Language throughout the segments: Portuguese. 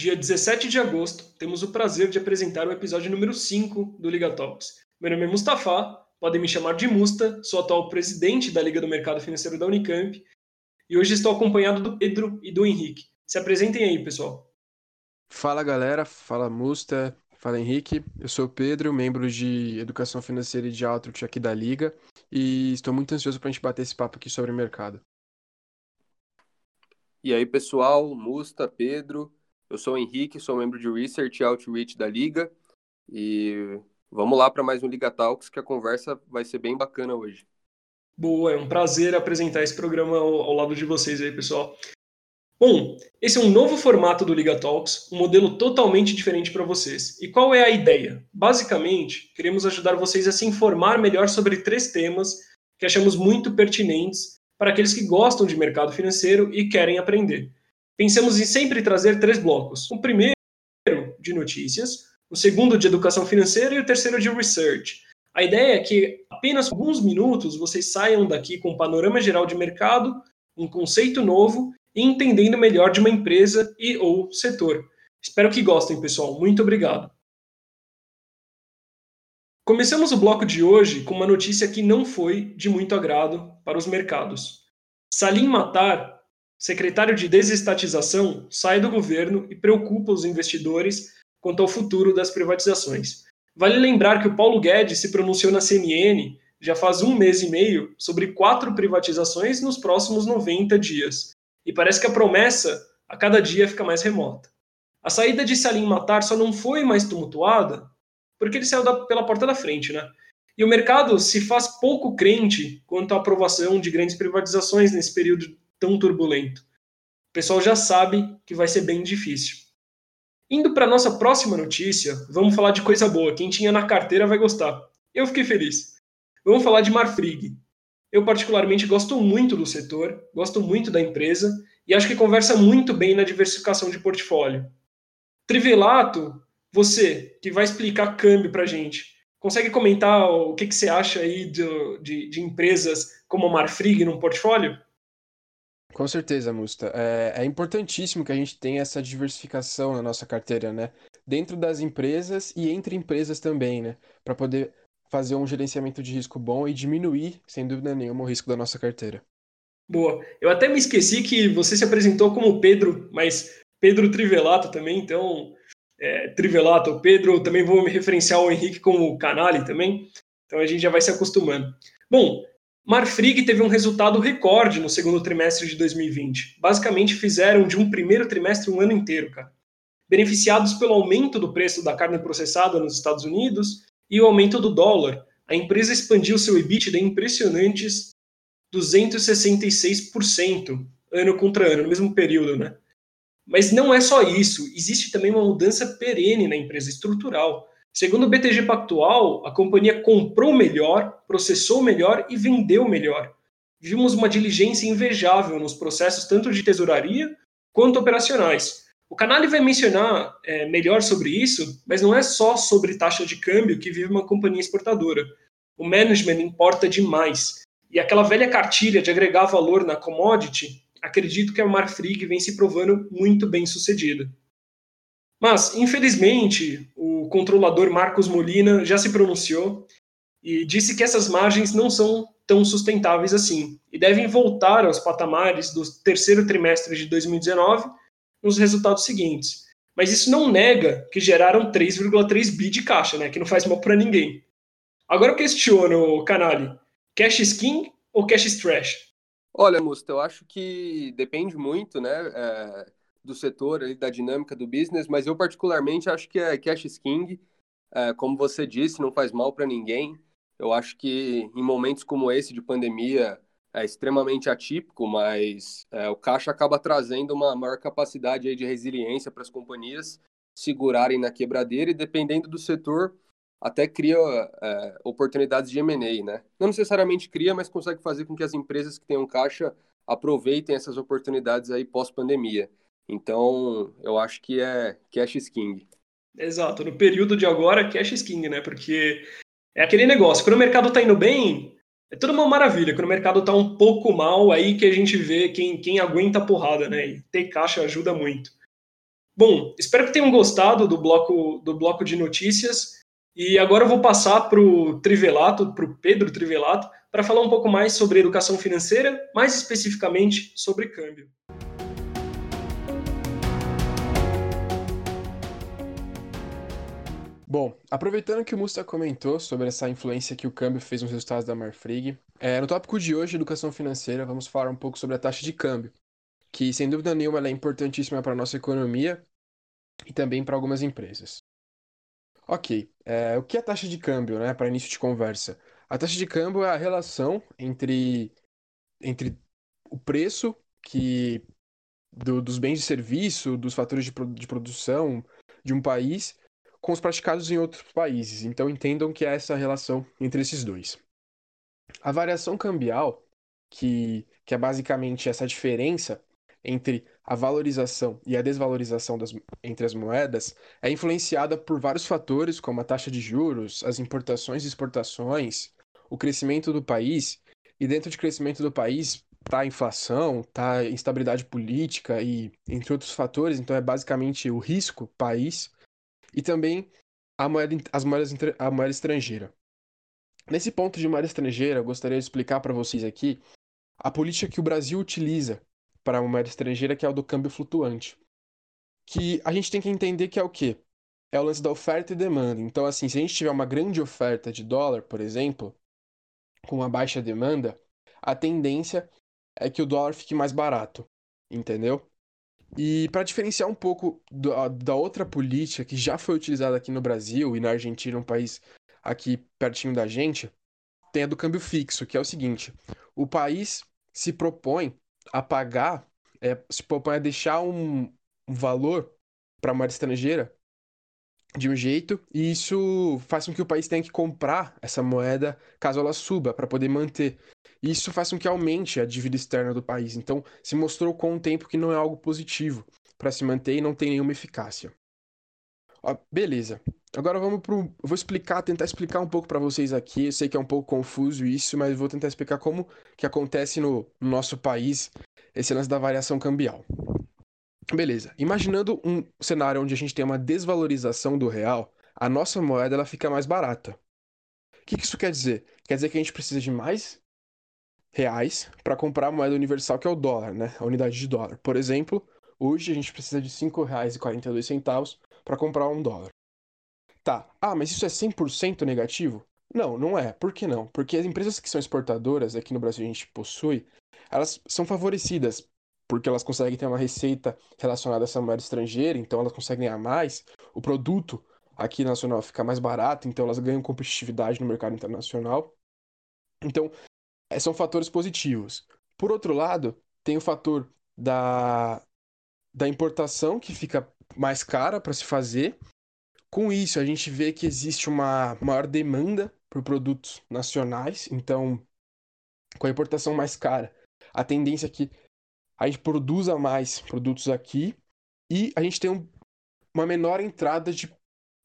dia 17 de agosto, temos o prazer de apresentar o episódio número 5 do Liga Talks. Meu nome é Mustafa, podem me chamar de Musta, sou atual presidente da Liga do Mercado Financeiro da Unicamp e hoje estou acompanhado do Pedro e do Henrique. Se apresentem aí, pessoal. Fala galera, fala Musta, fala Henrique. Eu sou o Pedro, membro de Educação Financeira e de Outreach aqui da Liga e estou muito ansioso para a gente bater esse papo aqui sobre o mercado. E aí, pessoal, Musta, Pedro, eu sou o Henrique, sou membro de Research e Outreach da Liga e vamos lá para mais um Liga Talks, que a conversa vai ser bem bacana hoje. Boa, é um prazer apresentar esse programa ao, ao lado de vocês aí, pessoal. Bom, esse é um novo formato do Liga Talks, um modelo totalmente diferente para vocês. E qual é a ideia? Basicamente, queremos ajudar vocês a se informar melhor sobre três temas que achamos muito pertinentes para aqueles que gostam de mercado financeiro e querem aprender. Pensamos em sempre trazer três blocos. O primeiro de notícias, o segundo de educação financeira e o terceiro de research. A ideia é que apenas alguns minutos vocês saiam daqui com um panorama geral de mercado, um conceito novo e entendendo melhor de uma empresa e ou setor. Espero que gostem, pessoal. Muito obrigado. Começamos o bloco de hoje com uma notícia que não foi de muito agrado para os mercados. Salim Matar, secretário de desestatização, sai do governo e preocupa os investidores quanto ao futuro das privatizações. Vale lembrar que o Paulo Guedes se pronunciou na CNN já faz um mês e meio sobre quatro privatizações nos próximos 90 dias. E parece que a promessa a cada dia fica mais remota. A saída de Salim Matar só não foi mais tumultuada porque ele saiu da, pela porta da frente, né? E o mercado se faz pouco crente quanto à aprovação de grandes privatizações nesse período tão turbulento. O pessoal já sabe que vai ser bem difícil. Indo para nossa próxima notícia, vamos falar de coisa boa. Quem tinha na carteira vai gostar. Eu fiquei feliz. Vamos falar de Marfrig. Eu particularmente gosto muito do setor, gosto muito da empresa e acho que conversa muito bem na diversificação de portfólio. Trivelato você, que vai explicar câmbio para gente, consegue comentar o que, que você acha aí de, de, de empresas como a Marfrig no portfólio? Com certeza, Musta. É, é, importantíssimo que a gente tenha essa diversificação na nossa carteira, né? Dentro das empresas e entre empresas também, né? Para poder fazer um gerenciamento de risco bom e diminuir, sem dúvida nenhuma, o risco da nossa carteira. Boa. Eu até me esqueci que você se apresentou como Pedro, mas Pedro Trivelato também, então é, Trivelato, o Pedro, também vou me referenciar ao Henrique como Canali também, então a gente já vai se acostumando. Bom, Marfrig teve um resultado recorde no segundo trimestre de 2020. Basicamente fizeram de um primeiro trimestre um ano inteiro, cara. Beneficiados pelo aumento do preço da carne processada nos Estados Unidos e o aumento do dólar, a empresa expandiu seu EBITDA em impressionantes 266% ano contra ano, no mesmo período, né? Mas não é só isso, existe também uma mudança perene na empresa estrutural. Segundo o BTG Pactual, a companhia comprou melhor, processou melhor e vendeu melhor. Vimos uma diligência invejável nos processos tanto de tesouraria quanto operacionais. O canal vai mencionar é, melhor sobre isso, mas não é só sobre taxa de câmbio que vive uma companhia exportadora. O management importa demais. E aquela velha cartilha de agregar valor na commodity acredito que a Marfrig vem se provando muito bem sucedida. Mas, infelizmente, o controlador Marcos Molina já se pronunciou e disse que essas margens não são tão sustentáveis assim e devem voltar aos patamares do terceiro trimestre de 2019 nos resultados seguintes. Mas isso não nega que geraram 3,3 bi de caixa, né, que não faz mal para ninguém. Agora eu questiono, Canali, cash is king ou cash is trash? Olha, Musta, eu acho que depende muito, né, é, do setor, ali, da dinâmica do business, mas eu particularmente acho que é cash is king. É, como você disse, não faz mal para ninguém. Eu acho que em momentos como esse de pandemia é extremamente atípico, mas é, o caixa acaba trazendo uma maior capacidade aí de resiliência para as companhias segurarem na quebradeira e dependendo do setor, até cria é, oportunidades de M&A, né? Não necessariamente cria, mas consegue fazer com que as empresas que tenham caixa aproveitem essas oportunidades aí pós-pandemia. Então, eu acho que é cash is king. Exato, no período de agora, cash is king, né? Porque é aquele negócio, quando o mercado está indo bem, é tudo uma maravilha. Quando o mercado está um pouco mal, aí que a gente vê quem, quem aguenta a porrada, né? E ter caixa ajuda muito. Bom, espero que tenham gostado do bloco, do bloco de notícias. E agora eu vou passar para o Trivelato, para o Pedro Trivelato, para falar um pouco mais sobre educação financeira, mais especificamente sobre câmbio. Bom, aproveitando que o Musta comentou sobre essa influência que o câmbio fez nos resultados da Marfrig, é, no tópico de hoje, educação financeira, vamos falar um pouco sobre a taxa de câmbio, que sem dúvida nenhuma é importantíssima para a nossa economia e também para algumas empresas. Ok, é, o que é a taxa de câmbio, né, para início de conversa? A taxa de câmbio é a relação entre, entre o preço que do, dos bens de serviço, dos fatores de, de produção de um país com os praticados em outros países. Então entendam que é essa relação entre esses dois. A variação cambial, que, que é basicamente essa diferença entre a valorização e a desvalorização das, entre as moedas, é influenciada por vários fatores, como a taxa de juros, as importações e exportações, o crescimento do país, e dentro de crescimento do país está a inflação, está a instabilidade política e entre outros fatores, então é basicamente o risco país e também a moeda, as moedas, a moeda estrangeira. Nesse ponto de moeda estrangeira, eu gostaria de explicar para vocês aqui a política que o Brasil utiliza para a moeda estrangeira, que é o do câmbio flutuante. Que a gente tem que entender que é o quê? É o lance da oferta e demanda. Então, assim, se a gente tiver uma grande oferta de dólar, por exemplo, com uma baixa demanda, a tendência é que o dólar fique mais barato, entendeu? E para diferenciar um pouco do, da outra política que já foi utilizada aqui no Brasil e na Argentina, um país aqui pertinho da gente, tem a do câmbio fixo, que é o seguinte: o país se propõe a pagar, é, se propõe a deixar um, um valor para a moeda estrangeira de um jeito, e isso faz com que o país tenha que comprar essa moeda caso ela suba, para poder manter. Isso faz com que aumente a dívida externa do país. Então, se mostrou com o tempo que não é algo positivo para se manter e não tem nenhuma eficácia. Ó, beleza. Agora vamos pro. Vou explicar, tentar explicar um pouco para vocês aqui. Eu sei que é um pouco confuso isso, mas vou tentar explicar como que acontece no, no nosso país esse lance da variação cambial. Beleza. Imaginando um cenário onde a gente tem uma desvalorização do real, a nossa moeda ela fica mais barata. O que, que isso quer dizer? Quer dizer que a gente precisa de mais reais para comprar a moeda universal que é o dólar, né? A unidade de dólar. Por exemplo, hoje a gente precisa de R$ 5,42 para comprar um dólar. Tá. Ah, mas isso é 100% negativo? Não, não é. Por que não? Porque as empresas que são exportadoras, aqui no Brasil a gente possui, elas são favorecidas porque elas conseguem ter uma receita relacionada a essa moeda estrangeira, então elas conseguem ganhar mais. O produto aqui nacional fica mais barato, então elas ganham competitividade no mercado internacional. Então, é, são fatores positivos. Por outro lado, tem o fator da, da importação, que fica mais cara para se fazer. Com isso, a gente vê que existe uma maior demanda por produtos nacionais, então, com a importação mais cara, a tendência é que a gente produza mais produtos aqui e a gente tem um, uma menor entrada de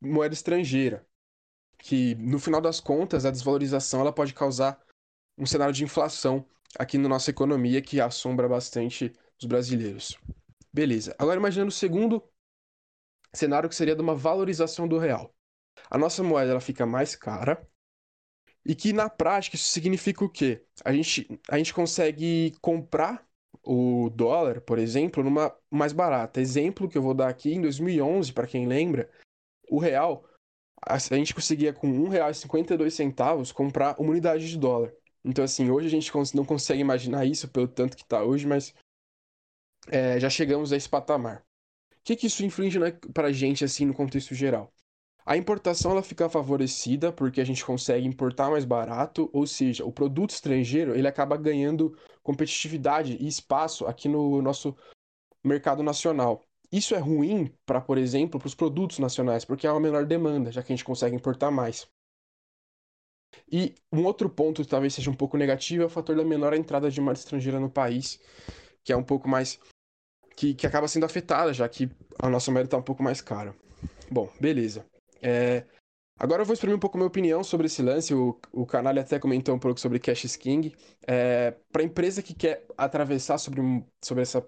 moeda estrangeira, que no final das contas a desvalorização ela pode causar um cenário de inflação aqui na nossa economia que assombra bastante os brasileiros. Beleza. Agora imaginando o segundo cenário que seria de uma valorização do real. A nossa moeda ela fica mais cara e que na prática isso significa o quê? A gente, a gente consegue comprar o dólar, por exemplo, numa mais barata. Exemplo que eu vou dar aqui, em 2011, para quem lembra, o real, a gente conseguia com R$ 1,52 comprar uma unidade de dólar. Então, assim, hoje a gente não consegue imaginar isso pelo tanto que está hoje, mas é, já chegamos a esse patamar. O que, que isso inflige né, para a gente, assim, no contexto geral? A importação ela fica favorecida porque a gente consegue importar mais barato, ou seja, o produto estrangeiro ele acaba ganhando competitividade e espaço aqui no nosso mercado nacional. Isso é ruim para, por exemplo, para os produtos nacionais, porque há uma menor demanda, já que a gente consegue importar mais. E um outro ponto que talvez seja um pouco negativo é o fator da menor entrada de moeda estrangeira no país, que é um pouco mais. que, que acaba sendo afetada, já que a nossa moeda está um pouco mais cara. Bom, beleza. É... Agora eu vou exprimir um pouco minha opinião sobre esse lance. O, o canal até comentou um pouco sobre Cash King. É... Para empresa que quer atravessar sobre, sobre essa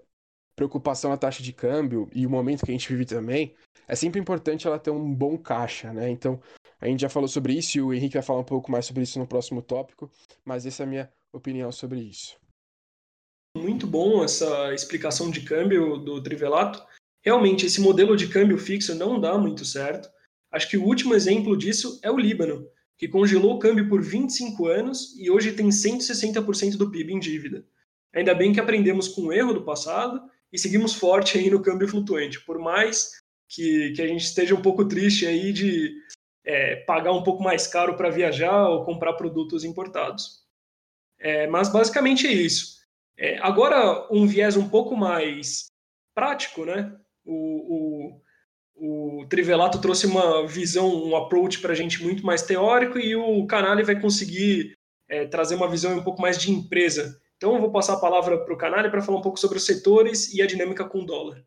preocupação na taxa de câmbio e o momento que a gente vive também, é sempre importante ela ter um bom caixa, né? Então, a gente já falou sobre isso e o Henrique vai falar um pouco mais sobre isso no próximo tópico, mas essa é a minha opinião sobre isso. Muito bom essa explicação de câmbio do Trivelato. Realmente, esse modelo de câmbio fixo não dá muito certo. Acho que o último exemplo disso é o Líbano, que congelou o câmbio por 25 anos e hoje tem 160% do PIB em dívida. Ainda bem que aprendemos com o erro do passado e seguimos forte aí no câmbio flutuante, por mais que, que a gente esteja um pouco triste aí de é, pagar um pouco mais caro para viajar ou comprar produtos importados. É, mas basicamente é isso. É, agora, um viés um pouco mais prático, né? O, o, o Trivelato trouxe uma visão, um approach para a gente muito mais teórico e o Canale vai conseguir é, trazer uma visão um pouco mais de empresa. Então, eu vou passar a palavra para o Canale para falar um pouco sobre os setores e a dinâmica com o dólar.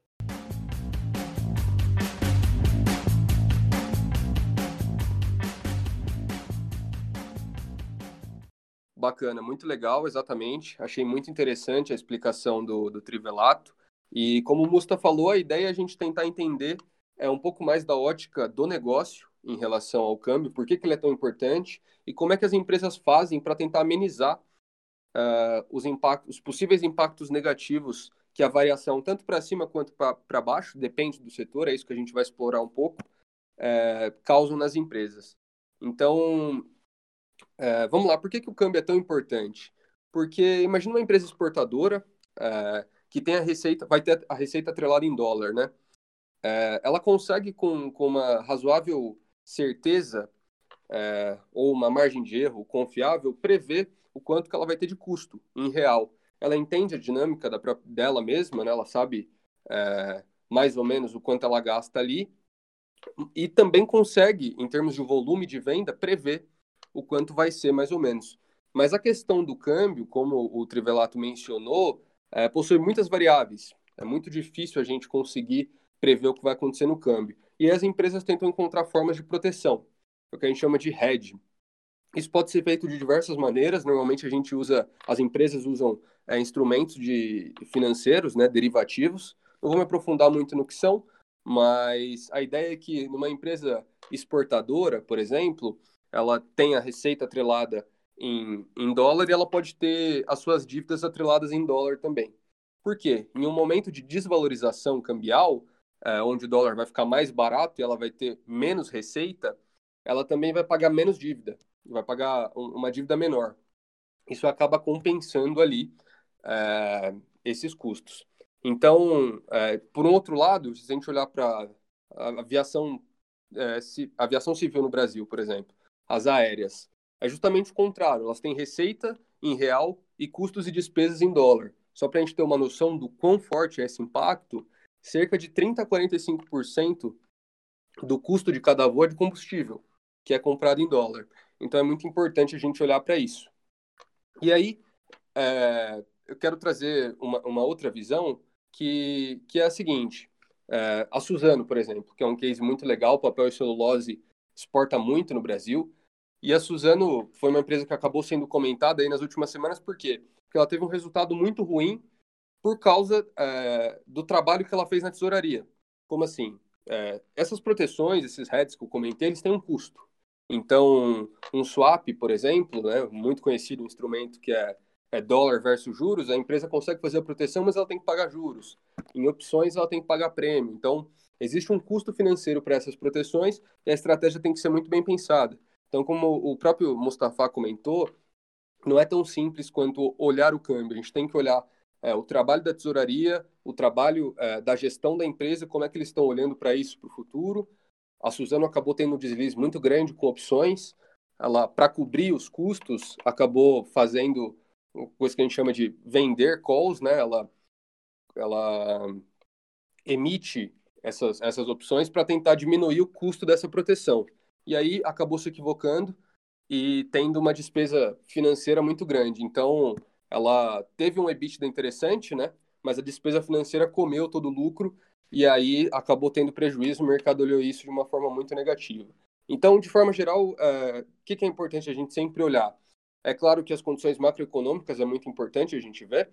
Bacana, muito legal, exatamente. Achei muito interessante a explicação do, do Trivelato. E como o Musta falou, a ideia é a gente tentar entender é um pouco mais da ótica do negócio em relação ao câmbio, por que, que ele é tão importante e como é que as empresas fazem para tentar amenizar uh, os, impactos, os possíveis impactos negativos que a variação, tanto para cima quanto para baixo, depende do setor, é isso que a gente vai explorar um pouco, uh, causam nas empresas. Então, é, vamos lá, por que, que o câmbio é tão importante? Porque imagina uma empresa exportadora é, que tem a receita, vai ter a receita atrelada em dólar, né? É, ela consegue com, com uma razoável certeza é, ou uma margem de erro confiável prever o quanto que ela vai ter de custo em real. Ela entende a dinâmica da, dela mesma, né? Ela sabe é, mais ou menos o quanto ela gasta ali e também consegue, em termos de volume de venda, prever o quanto vai ser mais ou menos. Mas a questão do câmbio, como o Trivelato mencionou, é, possui muitas variáveis. É muito difícil a gente conseguir prever o que vai acontecer no câmbio. E as empresas tentam encontrar formas de proteção, o que a gente chama de hedge. Isso pode ser feito de diversas maneiras. Normalmente a gente usa, as empresas usam é, instrumentos de financeiros, né, derivativos. Não vou me aprofundar muito no que são, mas a ideia é que numa empresa exportadora, por exemplo, ela tem a receita atrelada em, em dólar e ela pode ter as suas dívidas atreladas em dólar também. Por quê? Em um momento de desvalorização cambial, é, onde o dólar vai ficar mais barato e ela vai ter menos receita, ela também vai pagar menos dívida, vai pagar um, uma dívida menor. Isso acaba compensando ali é, esses custos. Então, é, por um outro lado, se a gente olhar para a aviação, é, ci, aviação civil no Brasil, por exemplo, as aéreas. É justamente o contrário, elas têm receita em real e custos e despesas em dólar. Só para a gente ter uma noção do quão forte é esse impacto, cerca de 30 a 45% do custo de cada voo é de combustível, que é comprado em dólar. Então é muito importante a gente olhar para isso. E aí, é, eu quero trazer uma, uma, outra visão que, que é a seguinte. É, a Suzano, por exemplo, que é um case muito legal, papel e celulose exporta muito no Brasil. E a Suzano foi uma empresa que acabou sendo comentada aí nas últimas semanas, por quê? Porque ela teve um resultado muito ruim por causa é, do trabalho que ela fez na tesouraria. Como assim? É, essas proteções, esses heads que eu comentei, eles têm um custo. Então, um swap, por exemplo, né, muito conhecido um instrumento que é, é dólar versus juros, a empresa consegue fazer a proteção, mas ela tem que pagar juros. Em opções, ela tem que pagar prêmio. Então, existe um custo financeiro para essas proteções e a estratégia tem que ser muito bem pensada. Então, como o próprio Mustafa comentou, não é tão simples quanto olhar o câmbio. A gente tem que olhar é, o trabalho da tesouraria, o trabalho é, da gestão da empresa, como é que eles estão olhando para isso para o futuro. A Suzano acabou tendo um deslize muito grande com opções. Ela, para cobrir os custos, acabou fazendo coisa que a gente chama de vender calls, né? Ela, ela emite essas, essas opções para tentar diminuir o custo dessa proteção e aí acabou se equivocando e tendo uma despesa financeira muito grande. Então, ela teve um EBITDA interessante, né? Mas a despesa financeira comeu todo o lucro e aí acabou tendo prejuízo. O mercado olhou isso de uma forma muito negativa. Então, de forma geral, o uh, que, que é importante a gente sempre olhar? É claro que as condições macroeconômicas é muito importante a gente ver,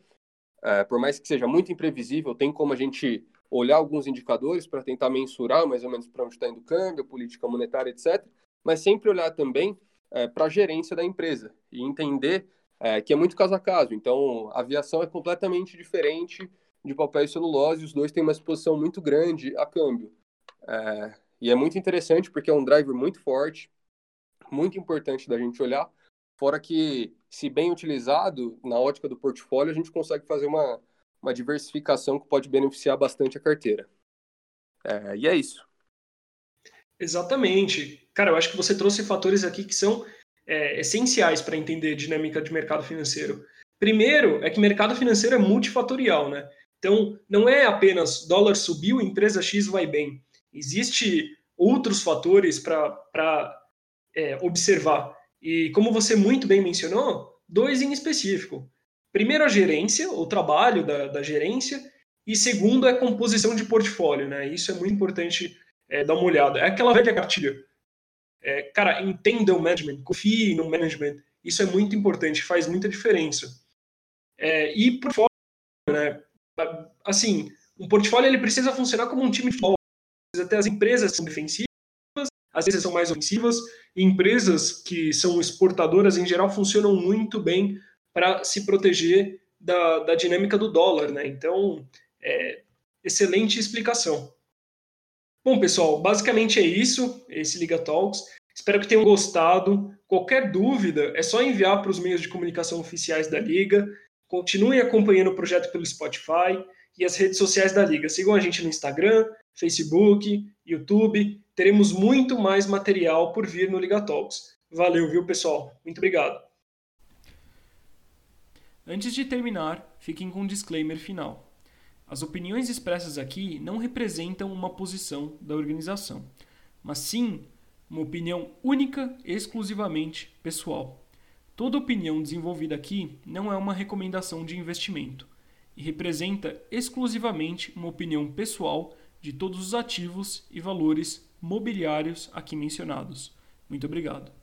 é, por mais que seja muito imprevisível, tem como a gente olhar alguns indicadores para tentar mensurar mais ou menos para onde está indo o câmbio, política monetária, etc. Mas sempre olhar também é, para a gerência da empresa e entender é, que é muito caso a caso. Então, a aviação é completamente diferente de papel e celulose, os dois têm uma exposição muito grande a câmbio. É, e é muito interessante porque é um driver muito forte, muito importante da gente olhar, fora que, se bem utilizado, na ótica do portfólio, a gente consegue fazer uma, uma diversificação que pode beneficiar bastante a carteira. É, e é isso. Exatamente. Cara, eu acho que você trouxe fatores aqui que são é, essenciais para entender dinâmica de mercado financeiro. Primeiro, é que mercado financeiro é multifatorial, né? Então, não é apenas dólar subiu, empresa X vai bem. Existe outros fatores para é, observar. E como você muito bem mencionou, dois em específico. Primeiro, a gerência, o trabalho da, da gerência, e segundo, é a composição de portfólio. Né? Isso é muito importante é, dar uma olhada. É aquela velha cartilha. É, cara, entenda o management, confie no management. Isso é muito importante, faz muita diferença. É, e por fora, né? Assim, um portfólio ele precisa funcionar como um time de futebol. Até as empresas são defensivas, às vezes são mais ofensivas, empresas que são exportadoras em geral funcionam muito bem para se proteger da, da dinâmica do dólar, né? Então, é, excelente explicação. Bom, pessoal, basicamente é isso, esse Liga Talks. Espero que tenham gostado. Qualquer dúvida, é só enviar para os meios de comunicação oficiais da Liga. Continuem acompanhando o projeto pelo Spotify e as redes sociais da Liga. Sigam a gente no Instagram, Facebook, YouTube. Teremos muito mais material por vir no Liga Talks. Valeu, viu, pessoal? Muito obrigado. Antes de terminar, fiquem com um disclaimer final. As opiniões expressas aqui não representam uma posição da organização, mas sim uma opinião única e exclusivamente pessoal. Toda opinião desenvolvida aqui não é uma recomendação de investimento e representa exclusivamente uma opinião pessoal de todos os ativos e valores mobiliários aqui mencionados. Muito obrigado.